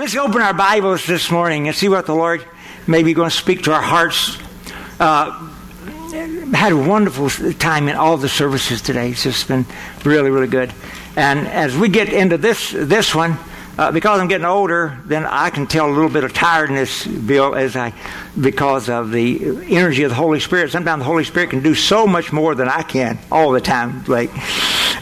Let's open our Bibles this morning and see what the Lord may be going to speak to our hearts. Uh, had a wonderful time in all the services today. It's just been really, really good. And as we get into this this one, uh, because I'm getting older, then I can tell a little bit of tiredness, Bill, as I because of the energy of the Holy Spirit. Sometimes the Holy Spirit can do so much more than I can all the time, Blake.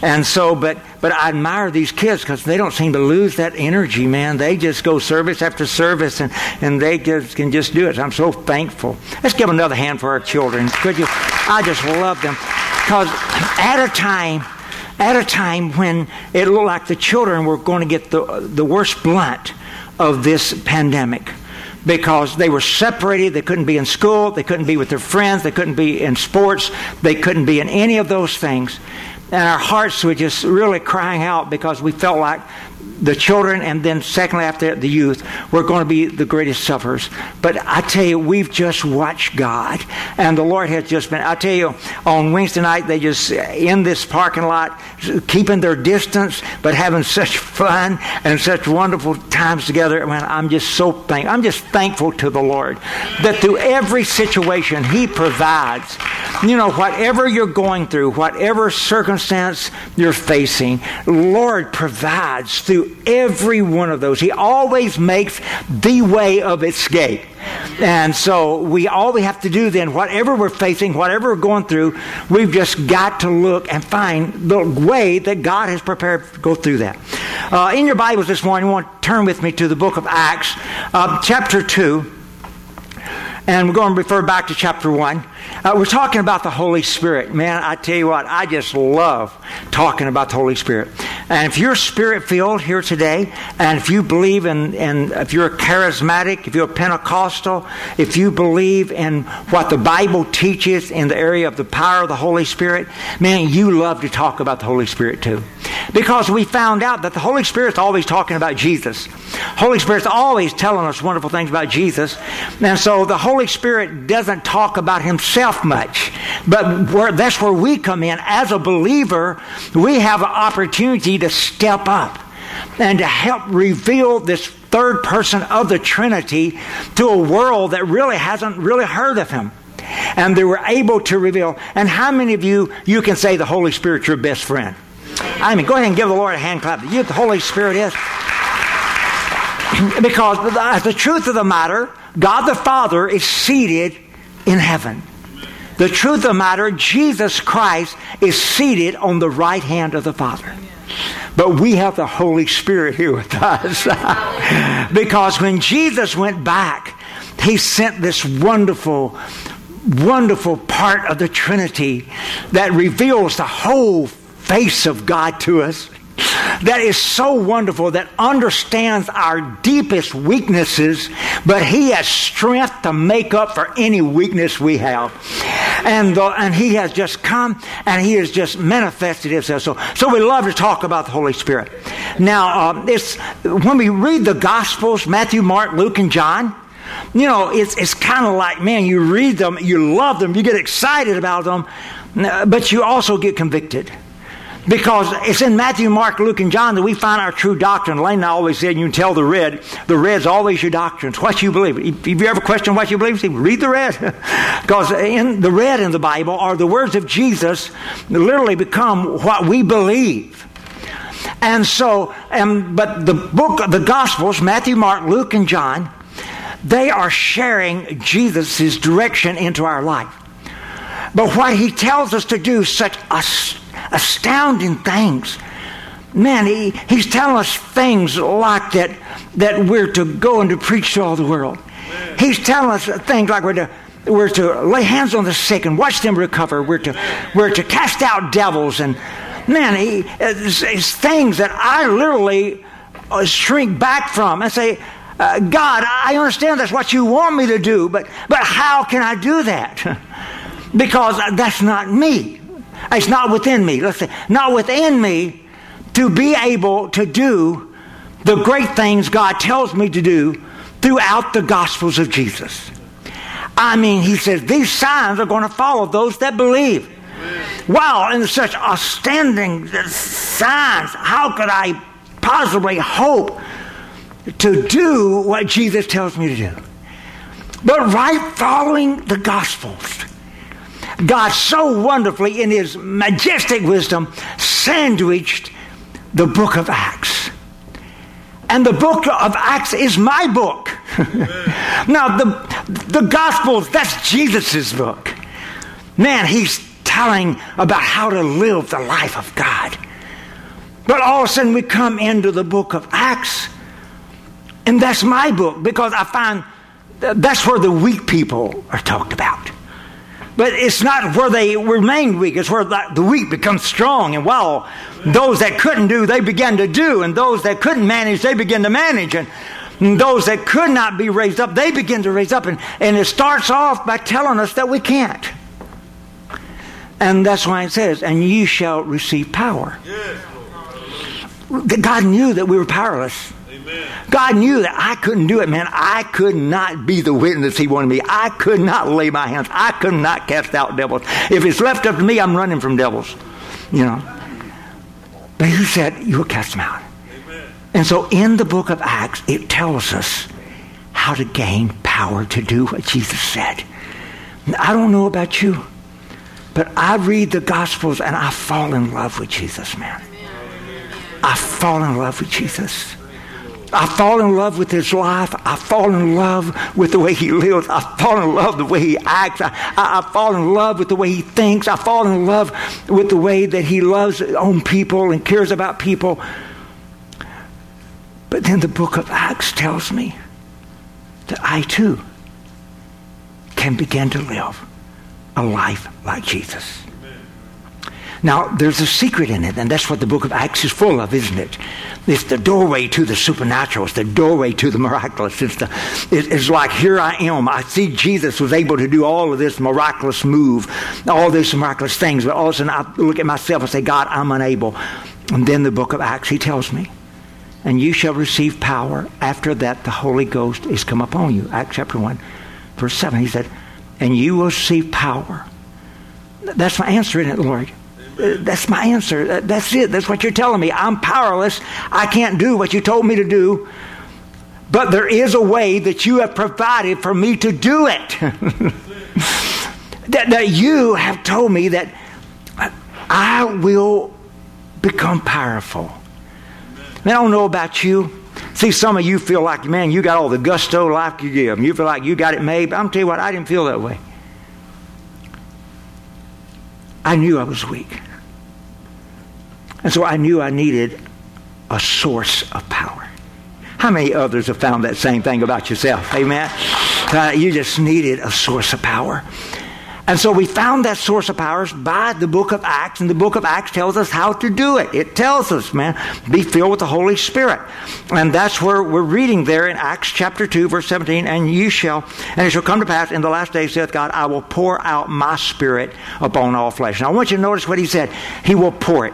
And so, but but I admire these kids because they don't seem to lose that energy, man. They just go service after service, and and they just can just do it. I'm so thankful. Let's give another hand for our children. Could you? I just love them because at a time at a time when it looked like the children were going to get the, the worst blunt of this pandemic because they were separated. They couldn't be in school. They couldn't be with their friends. They couldn't be in sports. They couldn't be in any of those things. And our hearts were just really crying out because we felt like the children and then secondly after the youth were going to be the greatest sufferers. But i tell you we've just watched god and the lord has just been i tell you on wednesday night they just uh, in this parking lot keeping their distance but having such fun and such wonderful times together. Man i'm just so thankful i'm just thankful to the lord that through every situation he provides. You know whatever you're going through whatever circumstance you're facing lord provides through every one of those. He always makes the way of escape. And so we all we have to do then, whatever we're facing, whatever we're going through, we've just got to look and find the way that God has prepared to go through that. Uh, in your Bibles this morning, you want to turn with me to the book of Acts, uh, chapter 2. And we're going to refer back to chapter 1. Uh, we're talking about the Holy Spirit. Man, I tell you what, I just love talking about the Holy Spirit. And if you're spirit filled here today, and if you believe in, in, if you're a charismatic, if you're Pentecostal, if you believe in what the Bible teaches in the area of the power of the Holy Spirit, man, you love to talk about the Holy Spirit too. Because we found out that the Holy Spirit's always talking about Jesus. Holy Spirit's always telling us wonderful things about Jesus. And so the Holy Spirit doesn't talk about himself much. But where, that's where we come in. As a believer, we have an opportunity to step up and to help reveal this third person of the Trinity to a world that really hasn't really heard of him. And they were able to reveal. And how many of you you can say the Holy Spirit's your best friend? I mean, go ahead and give the Lord a hand clap. You, the Holy Spirit is. because the, the truth of the matter, God the Father is seated in heaven. The truth of the matter, Jesus Christ is seated on the right hand of the Father. But we have the Holy Spirit here with us. because when Jesus went back, he sent this wonderful, wonderful part of the Trinity that reveals the whole face of God to us that is so wonderful that understands our deepest weaknesses, but He has strength to make up for any weakness we have. And, the, and He has just come and He has just manifested Himself. So, so we love to talk about the Holy Spirit. Now, um, it's, when we read the Gospels, Matthew, Mark, Luke, and John, you know, it's, it's kind of like, man, you read them, you love them, you get excited about them, but you also get convicted. Because it's in Matthew, Mark, Luke, and John that we find our true doctrine. Lane always said you can tell the red. The red's always your doctrine. It's what you believe. If you ever question what you believe, read the red. because in the red in the Bible are the words of Jesus literally become what we believe. And so, and, but the book, the Gospels, Matthew, Mark, Luke, and John, they are sharing Jesus' direction into our life. But what he tells us to do, such a astounding things. Man, he, he's telling us things like that that we're to go and to preach to all the world. He's telling us things like we're to we're to lay hands on the sick and watch them recover. We're to we're to cast out devils and man, he it's, it's things that I literally uh, shrink back from and say, uh, God, I understand that's what you want me to do, but but how can I do that? because that's not me. It's not within me. Say, not within me to be able to do the great things God tells me to do throughout the Gospels of Jesus. I mean, he says, these signs are going to follow those that believe. Wow, and such outstanding signs. How could I possibly hope to do what Jesus tells me to do. But right following the Gospels, God so wonderfully, in His majestic wisdom, sandwiched the book of Acts. And the book of Acts is my book. now, the, the Gospels, that's Jesus' book. Man, he's telling about how to live the life of God. But all of a sudden, we come into the book of Acts, and that's my book because I find that's where the weak people are talked about. But it's not where they remain weak, it's where the weak become strong. And while those that couldn't do, they began to do. And those that couldn't manage, they begin to manage. And those that could not be raised up, they begin to raise up. And, and it starts off by telling us that we can't. And that's why it says, and you shall receive power. God knew that we were powerless. God knew that I couldn't do it, man. I could not be the witness He wanted me. I could not lay my hands. I could not cast out devils. If it's left up to me, I'm running from devils. You know. But He said, You will cast them out. Amen. And so in the book of Acts, it tells us how to gain power to do what Jesus said. I don't know about you, but I read the Gospels and I fall in love with Jesus, man. I fall in love with Jesus. I fall in love with his life. I fall in love with the way he lives. I fall in love with the way he acts. I, I, I, fall in love with the way he thinks. I fall in love with the way that he loves on people and cares about people. But then the book of Acts tells me that I too can begin to live a life like Jesus. Now, there's a secret in it, and that's what the book of Acts is full of, isn't it? It's the doorway to the supernatural. It's the doorway to the miraculous. It's, the, it's like, here I am. I see Jesus was able to do all of this miraculous move, all these miraculous things, but all of a sudden I look at myself and say, God, I'm unable. And then the book of Acts, he tells me, and you shall receive power. After that, the Holy Ghost is come upon you. Acts chapter 1, verse 7. He said, and you will receive power. That's my answer, isn't it, Lord? That's my answer. That's it. That's what you're telling me. I'm powerless. I can't do what you told me to do. But there is a way that you have provided for me to do it. that, that you have told me that I will become powerful. I don't know about you. See, some of you feel like, man, you got all the gusto life you give. You feel like you got it made. But I'm telling you what, I didn't feel that way. I knew I was weak. And so I knew I needed a source of power. How many others have found that same thing about yourself? Amen? Uh, you just needed a source of power. And so we found that source of powers by the book of Acts, and the book of Acts tells us how to do it. It tells us, man, be filled with the Holy Spirit. And that's where we're reading there in Acts chapter 2, verse 17, and you shall, and it shall come to pass in the last days, saith God, I will pour out my spirit upon all flesh. Now I want you to notice what he said. He will pour it.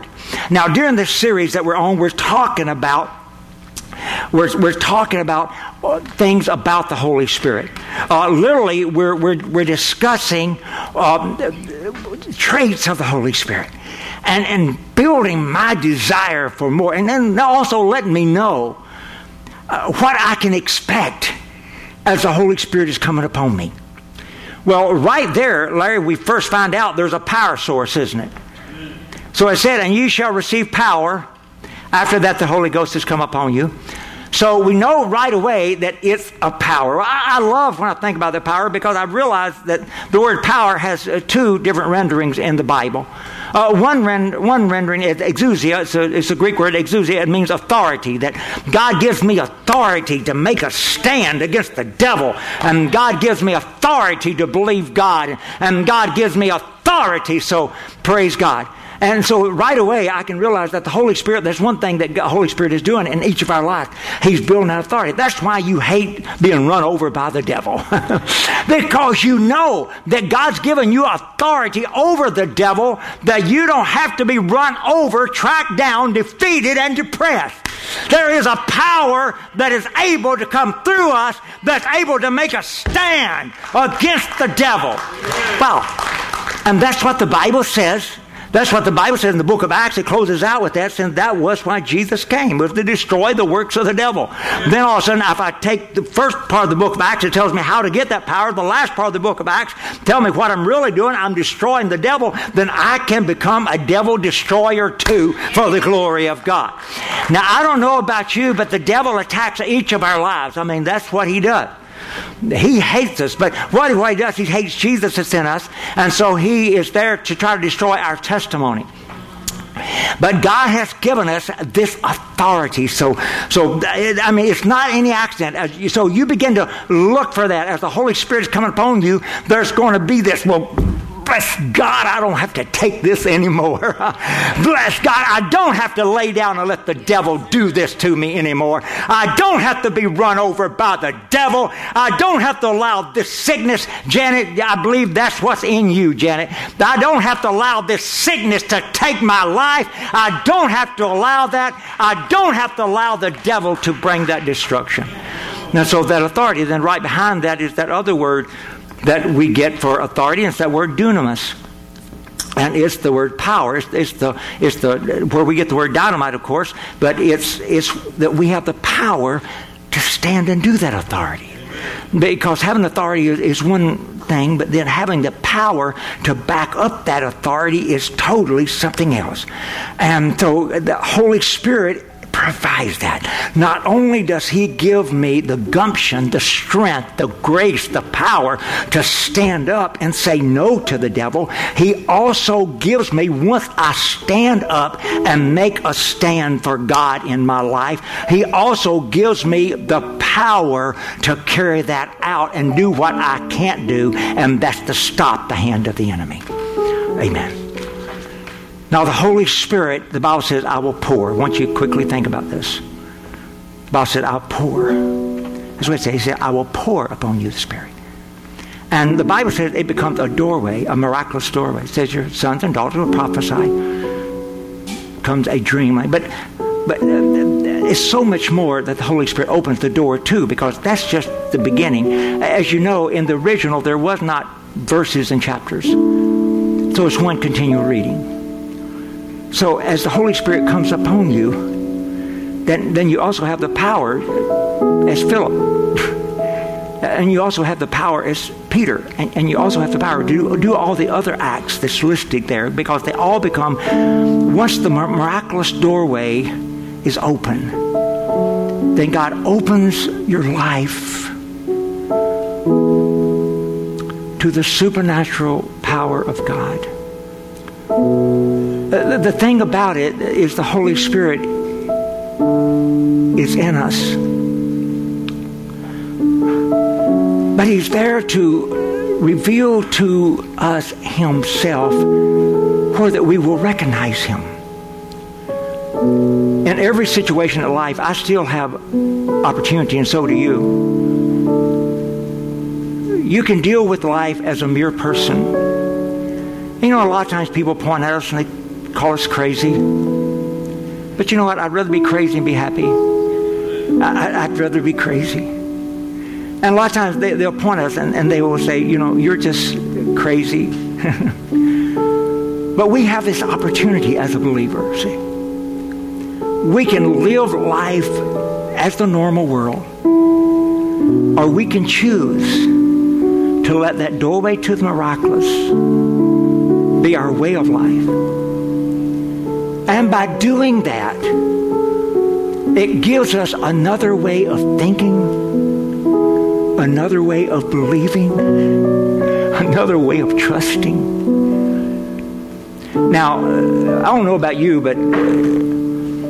Now during this series that we're on, we're talking about we're, we're talking about uh, things about the Holy Spirit. Uh, literally, we're, we're, we're discussing um, traits of the Holy Spirit and, and building my desire for more. And then also letting me know uh, what I can expect as the Holy Spirit is coming upon me. Well, right there, Larry, we first find out there's a power source, isn't it? So it said, And you shall receive power after that, the Holy Ghost has come upon you. So we know right away that it's a power. I, I love when I think about the power because I realize that the word power has uh, two different renderings in the Bible. Uh, one, rend- one rendering is exousia. It's a, it's a Greek word, exousia. It means authority. That God gives me authority to make a stand against the devil. And God gives me authority to believe God. And God gives me authority. So praise God. And so right away, I can realize that the Holy Spirit, there's one thing that the Holy Spirit is doing in each of our lives. He's building that authority. That's why you hate being run over by the devil. because you know that God's given you authority over the devil that you don't have to be run over, tracked down, defeated, and depressed. There is a power that is able to come through us that's able to make a stand against the devil. Well, and that's what the Bible says That's what the Bible says in the book of Acts. It closes out with that, saying that was why Jesus came, was to destroy the works of the devil. Then all of a sudden, if I take the first part of the book of Acts, it tells me how to get that power. The last part of the book of Acts tell me what I'm really doing. I'm destroying the devil. Then I can become a devil destroyer too for the glory of God. Now, I don't know about you, but the devil attacks each of our lives. I mean, that's what he does. He hates us, but what, he does, he hates Jesus that's in us, and so he is there to try to destroy our testimony. But God has given us this authority. So, so I mean, it's not any accident. So you begin to look for that as the Holy Spirit is coming upon you. There's going to be this. Well, Bless God, I don't have to take this anymore. Bless God, I don't have to lay down and let the devil do this to me anymore. I don't have to be run over by the devil. I don't have to allow this sickness, Janet, I believe that's what's in you, Janet. I don't have to allow this sickness to take my life. I don't have to allow that. I don't have to allow the devil to bring that destruction. Now, so that authority, then right behind that is that other word, that we get for authority. It's that word dunamis. And it's the word power. It's, it's, the, it's the, where we get the word dynamite, of course, but it's, it's that we have the power to stand and do that authority. Because having authority is, is one thing, but then having the power to back up that authority is totally something else. And so the Holy Spirit provides that. Not only does He give me the gumption, the strength, the grace, the power to stand up and say no to the devil, He also gives me, once I stand up and make a stand for God in my life, He also gives me the power to carry that out and do what I can't do, and that's to stop the hand of the enemy. Amen. Now, the Holy Spirit, the Bible says, I will pour. I want you to quickly think about this. The Bible said, I'll pour. That's what it says. He said, I will pour upon you the Spirit. And the Bible says it becomes a doorway, a miraculous doorway. It says your sons and daughters will prophesy. Comes a dream. But, but uh, it's so much more that the Holy Spirit opens the door to because that's just the beginning. As you know, in the original, there was not verses and chapters. So it's one continual reading. So as the Holy Spirit comes upon you, then, then you also have the power as Philip. and you also have the power as Peter. And, and you also have the power to do, do, all the other acts that's listed there because they all become, once the miraculous doorway is open, then God opens your life to the supernatural power of God. The, thing about it is the Holy Spirit is in us. But He's there to reveal to us Himself where that we will recognize Him. In every situation in life, I still have opportunity, and so do you. You can deal with life as a mere person. You know, a lot of times people point at us and they call us crazy. But you know what? I'd rather be crazy and be happy. I, would rather be crazy. And a lot of times they, will point us and, and they will say, you know, you're just crazy. but we have this opportunity as a believer, see. We can live life as the normal world, or we can choose to let that doorway to the miraculous be our way of life. And by doing that, it gives us another way of thinking, another way of believing, another way of trusting. Now, I don't know about you, but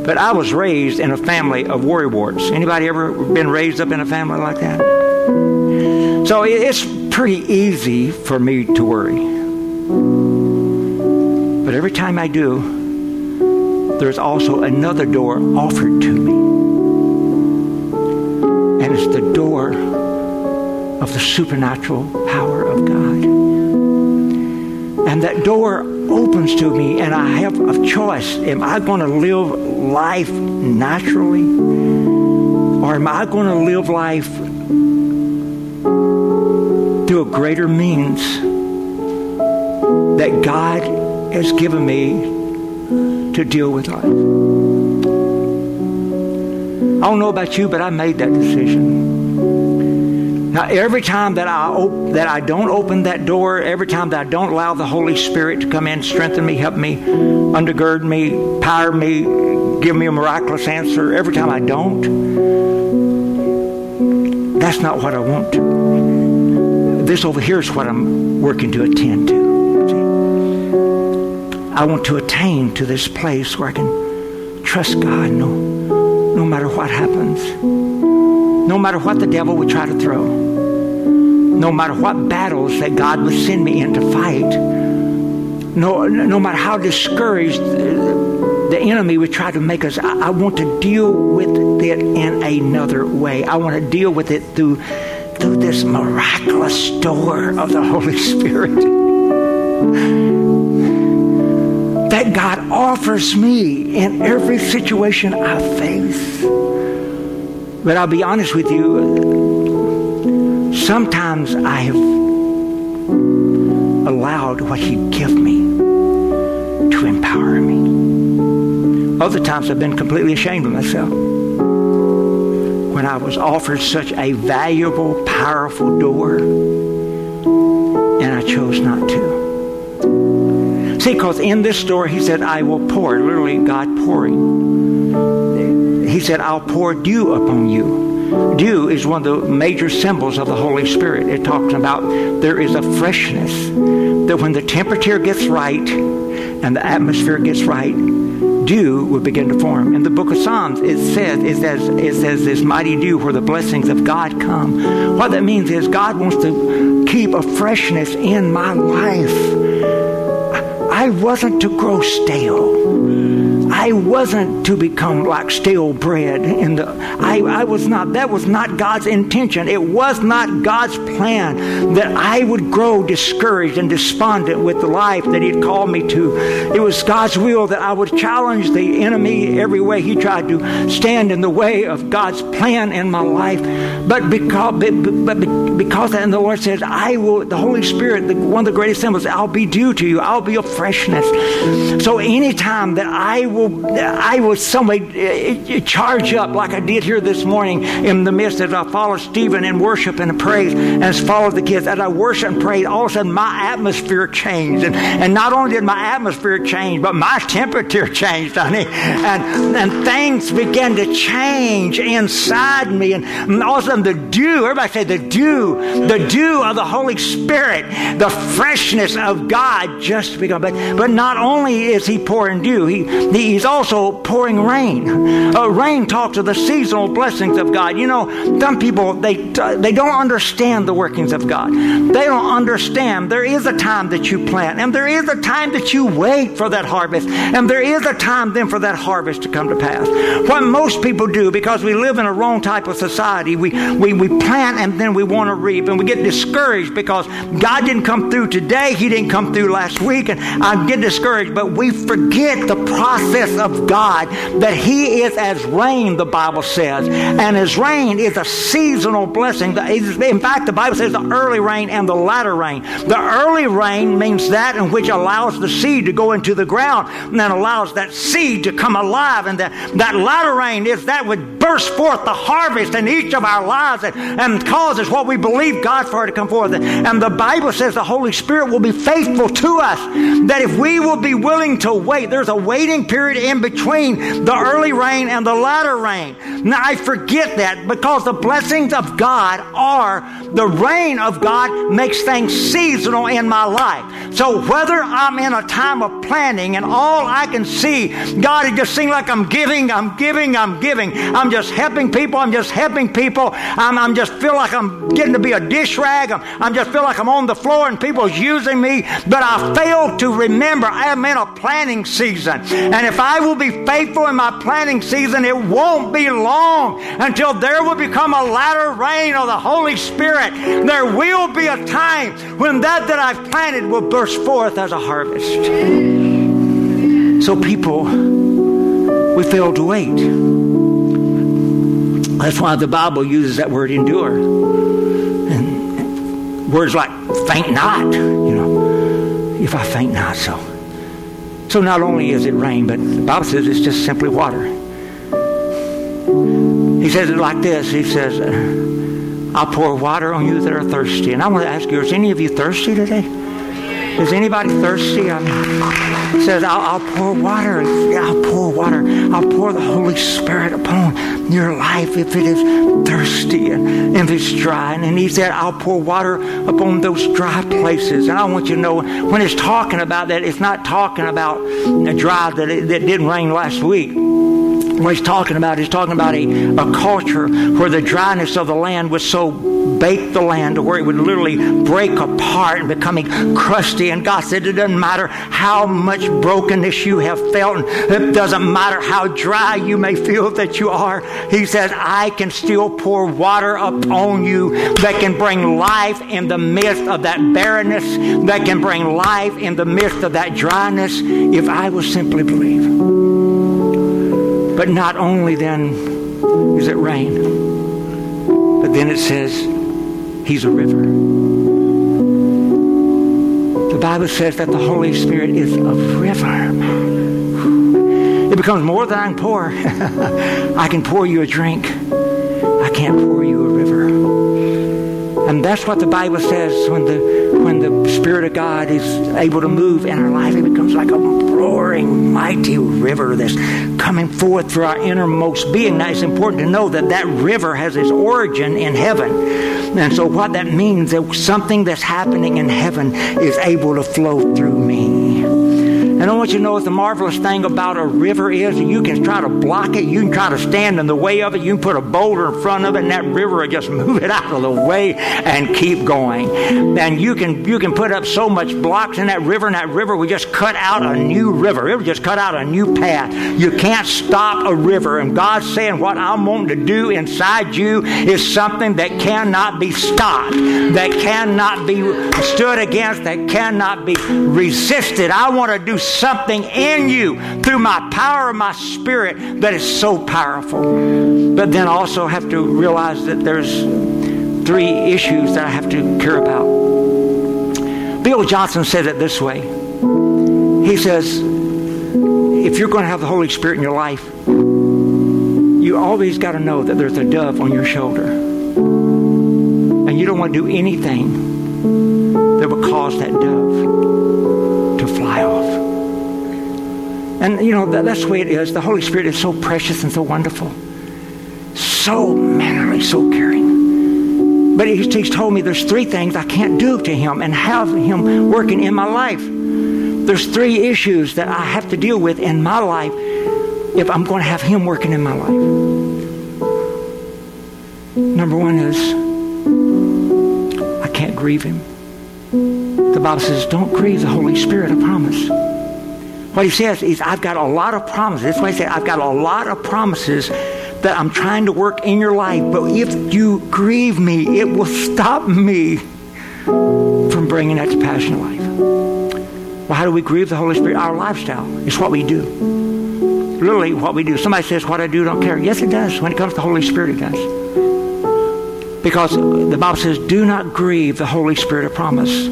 but I was raised in a family of worrywarts. Anybody ever been raised up in a family like that? So it's pretty easy for me to worry. But every time I do, there's also another door offered to me. And it's the door of the supernatural power of God. And that door opens to me, and I have a choice. Am I going to live life naturally? Or am I going to live life through a greater means that God has given me to deal with life. I don't know about you, but I made that decision. Now, every time that I op- that I don't open that door, every time that I don't allow the Holy Spirit to come in, strengthen me, help me, undergird me, power me, give me a miraculous answer, every time I don't, that's not what I want. This over here is what I'm working to attend to. I want to attain to this place where I can trust God no, no matter what happens, no matter what the devil would try to throw, no matter what battles that God would send me in to fight, no, no matter how discouraged the enemy would try to make us, I, I want to deal with it in another way. I want to deal with it through, through this miraculous door of the Holy Spirit that God offers me in every situation I face. But I'll be honest with you, sometimes I have allowed what He'd give me to empower me. Other times I've been completely ashamed of myself when I was offered such a valuable, powerful door and I chose not to. See, because in this story, he said, I will pour, literally, God pouring. He said, I'll pour dew upon you. Dew is one of the major symbols of the Holy Spirit. It talks about there is a freshness that when the temperature gets right and the atmosphere gets right, dew will begin to form. In the book of Psalms, it says, it says, it says this mighty dew where the blessings of God come. What that means is God wants to keep a freshness in my life. I wasn't to grow stale. I wasn't to become like stale bread. I, I was not. That was not God's intention. It was not God's plan that I would grow discouraged and despondent with the life that He had called me to. It was God's will that I would challenge the enemy every way he tried to stand in the way of God's plan in my life. But because, but because and the Lord says, I will. The Holy Spirit, the, one of the greatest symbols, I'll be dew to you. I'll be a freshness. So anytime that I will, I was somebody uh, charge up like I did here this morning in the midst as I follow Stephen in worship and praise and as followed the kids. As I worship and prayed, all of a sudden my atmosphere changed. And, and not only did my atmosphere change, but my temperature changed, honey. And, and things began to change inside me. And all of a sudden the dew, everybody say the dew, the dew of the Holy Spirit, the freshness of God just begun. But, but not only is He pouring dew, he, He's also pouring rain. Uh, rain talks of the seasonal blessings of God. You know, some people, they, they don't understand the workings of God. They don't understand there is a time that you plant, and there is a time that you wait for that harvest, and there is a time then for that harvest to come to pass. What most people do, because we live in a wrong type of society, we, we, we plant and then we want to reap, and we get discouraged because God didn't come through today, He didn't come through last week, and I get discouraged, but we forget the process of God that He is as rain, the Bible says, and His rain is a seasonal blessing. In fact, the Bible says the early rain and the latter rain. The early rain means that in which allows the seed to go into the ground and then allows that seed to come alive, and that, that latter rain is that which burst forth the harvest in each of our lives and, and causes what we believe God for to come forth. And the Bible says the Holy Spirit will be faithful to us. That if we will be willing to wait, there's a waiting period in between the early rain and the latter rain. Now I forget that because the blessings of God are the rain of God makes things seasonal in my life. So whether I'm in a time of planting and all I can see, God, it just seems like I'm giving, I'm giving, I'm giving. I'm just helping people. I'm just helping people. I'm, I'm just feel like I'm getting to be a dish rag. I'm, I'm just feel like I'm on the floor and people's using me. But I fail to remember I'm in a planting season. And if I will be faithful in my planting season, it won't be long until there will become a latter rain of the Holy Spirit. There will be a time when that that I've planted will burst forth as a harvest. So people, we fail to wait. That's why the Bible uses that word endure. And words like faint not, you know. If I faint not, so So not only is it rain, but the Bible says it's just simply water. He says it like this. He says, uh, I'll pour water on you that are thirsty. And I want to ask you, is any of you thirsty today? Is anybody thirsty? I mean, says, I'll, I'll, pour water. I'll pour water. I'll pour the Holy Spirit upon your life if it is thirsty and if it's dry. And he said, I'll pour water upon those dry places. And I want you to know when it's talking about that, it's not talking about a dry that, it, that didn't rain last week what he's talking about, he's talking about a, a culture where the dryness of the land was so baked the land to where it would literally break apart and becoming crusty. And God said, It doesn't matter how much brokenness you have felt, it doesn't matter how dry you may feel that you are. He says, I can still pour water upon you that can bring life in the midst of that barrenness, that can bring life in the midst of that dryness, if I will simply believe. But not only then is it rain, but then it says he's a river. The Bible says that the Holy Spirit is a river. It becomes more than I can pour. I can pour you a drink. I can't pour you a river. And that's what the Bible says when the when the Spirit of God is able to move in our life, it becomes like a roaring, mighty river that's coming forth through our innermost being. Now, it's important to know that that river has its origin in heaven. And so, what that means is something that's happening in heaven is able to flow through me. And I want you to know what the marvelous thing about a river is. You can try to block it. You can try to stand in the way of it. You can put a boulder in front of it, and that river will just move it out of the way and keep going. And you can you can put up so much blocks in that river, and that river will just cut out a new river. It will just cut out a new path. You can't stop a river. And God's saying, what I'm wanting to do inside you is something that cannot be stopped, that cannot be stood against, that cannot be resisted. I want to do something in you through my power of my spirit that is so powerful. But then also have to realize that there's three issues that I have to care about. Bill Johnson said it this way. He says, if you're going to have the Holy Spirit in your life, you always got to know that there's a dove on your shoulder. And you don't want to do anything that would cause that dove And, you know, that, that's the way it is. The Holy Spirit is so precious and so wonderful, so mannerly, so caring. But he's, he's told me there's three things I can't do to him and have him working in my life. There's three issues that I have to deal with in my life if I'm going to have him working in my life. Number one is I can't grieve him. The Bible says, don't grieve the Holy Spirit, I promise. What he says is, I've got a lot of promises. That's why he said, I've got a lot of promises that I'm trying to work in your life. But if you grieve me, it will stop me from bringing that to passion life. Well, how do we grieve the Holy Spirit? Our lifestyle. It's what we do. Literally, what we do. Somebody says, What I do don't care. Yes, it does. When it comes to the Holy Spirit, it does. Because the Bible says, Do not grieve the Holy Spirit of promise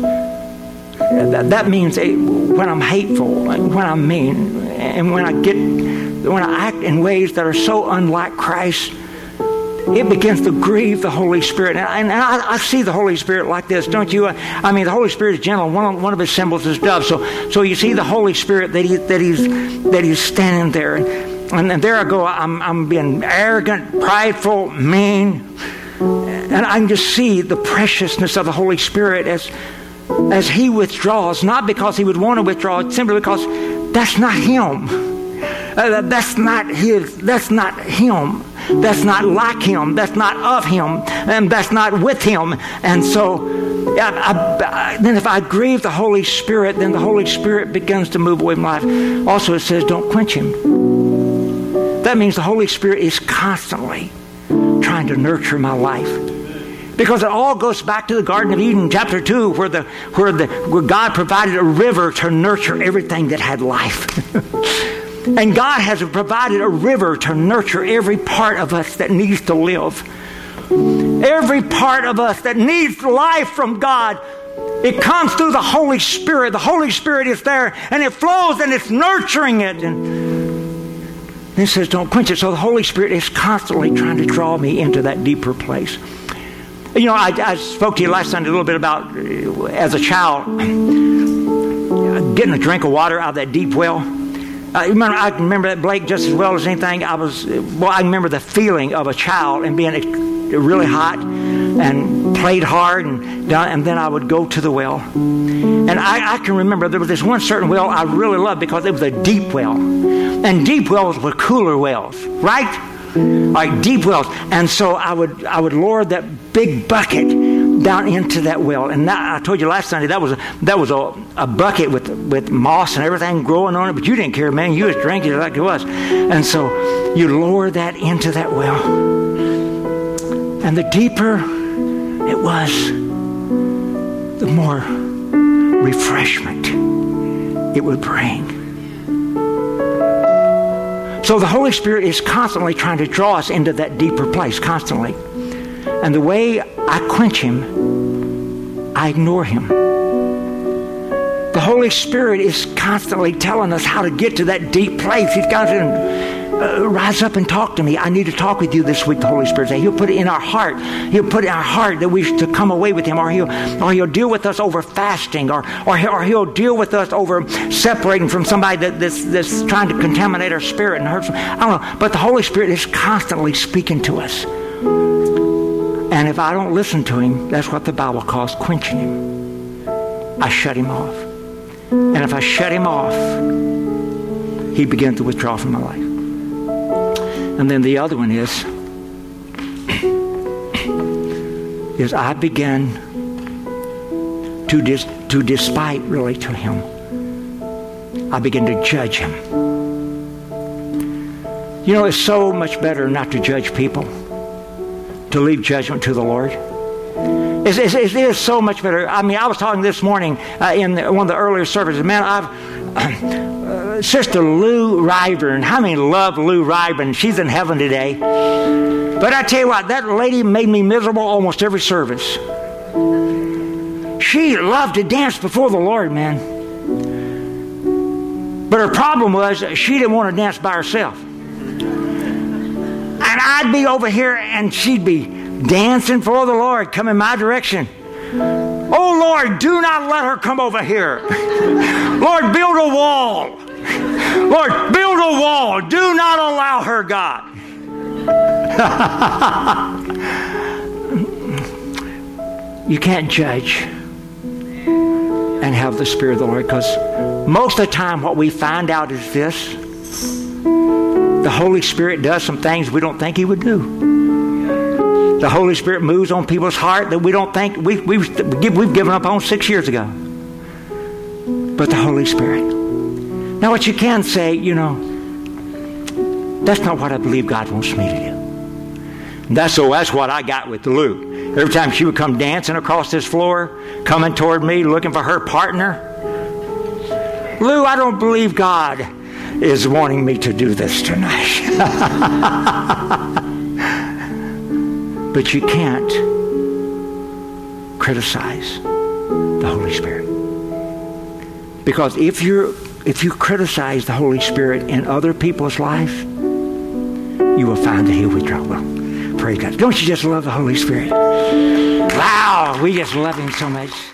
that means when I'm hateful, when I'm mean, and when I get, when I act in ways that are so unlike Christ, it begins to grieve the Holy Spirit. And, I, and I, I, see the Holy Spirit like this, don't you? I mean, the Holy Spirit is gentle. One one of his symbols is dove. So, so you see the Holy Spirit that, he, that, he's, that he's standing there. And, and there I go. I'm, I'm being arrogant, prideful, mean. And I can just see the preciousness of the Holy Spirit as as he withdraws, not because he would want to withdraw, simply because that's not him. Uh, that's not his, that's not him. That's not like him. That's not of him. And that's not with him. And so, I, I, then if I grieve the Holy Spirit, then the Holy Spirit begins to move away from life. Also, it says, don't quench him. That means the Holy Spirit is constantly trying to nurture my life. Because it all goes back to the Garden of Eden, chapter 2, where, the, where, the, where God provided a river to nurture everything that had life. and God has provided a river to nurture every part of us that needs to live. Every part of us that needs life from God It comes through the Holy Spirit. The Holy Spirit is there and it flows and it's nurturing it. And it says, don't quench it. So the Holy Spirit is constantly trying to draw me into that deeper place. You know, I, I spoke to you last Sunday a little bit about uh, as a child getting a drink of water out of that deep well. I remember, I remember that Blake just as well as anything. I was, well, I remember the feeling of a child and being really hot and played hard and done, and then I would go to the well. And I, I can remember there was this one certain well I really loved because it was a deep well. And deep wells were cooler wells, right? Like deep wells. And so I would I would lower that big bucket down into that well. And that, I told you last Sunday that was a, that was a, a bucket with with moss and everything growing on it, but you didn't care, man. You was drinking it like it was. And so you lower that into that well. And the deeper it was, the more refreshment it would bring. So the Holy Spirit is constantly trying to draw us into that deeper place, constantly. And the way I quench Him, I ignore Him. The Holy Spirit is constantly telling us how to get to that deep place. He's got to uh, rise up and talk to me. I need to talk with you this week, the Holy Spirit. He'll put it in our heart. He'll put it in our heart that we should come away with Him, or He'll, or he'll deal with us over fasting, or, or, he, or He'll deal with us over separating from somebody that, that's, that's trying to contaminate our spirit and hurt. I don't know. But the Holy Spirit is constantly speaking to us. And if I don't listen to Him, that's what the Bible calls quenching Him. I shut Him off. And if I shut Him off, He begins to withdraw from my life. And then the other one is is I began to dis, to despite really to him. I began to judge him. You know, it's so much better not to judge people, to leave judgment to the Lord. It's, it's, it is so much better. I mean, I was talking this morning uh, in one of the earlier services. Man, I've Sister Lou Ryburn. How many love Lou Ryburn? She's in heaven today. But I tell you what, that lady made me miserable almost every service. She loved to dance before the Lord, man. But her problem was she didn't want to dance by herself. And I'd be over here and she'd be dancing for the Lord, come in my direction. Oh Lord, do not let her come over here. Lord, build a wall. Lord, build a wall. Do not allow her, God. you can't judge and have the Spirit of the Lord because most of the time what we find out is this the Holy Spirit does some things we don't think He would do. The Holy Spirit moves on people's heart that we don't think we, we've, we've given up on six years ago. But the Holy Spirit. Now, what you can say, you know, that's not what I believe God wants me to do. That's so that's what I got with Lou. Every time she would come dancing across this floor, coming toward me, looking for her partner. Lou, I don't believe God is wanting me to do this tonight. but you can't criticize the Holy Spirit. Because if you're if you criticize the Holy Spirit in other people's life, you will find that He'll withdraw. Well, praise God. Don't you just love the Holy Spirit? Wow, we just love Him so much.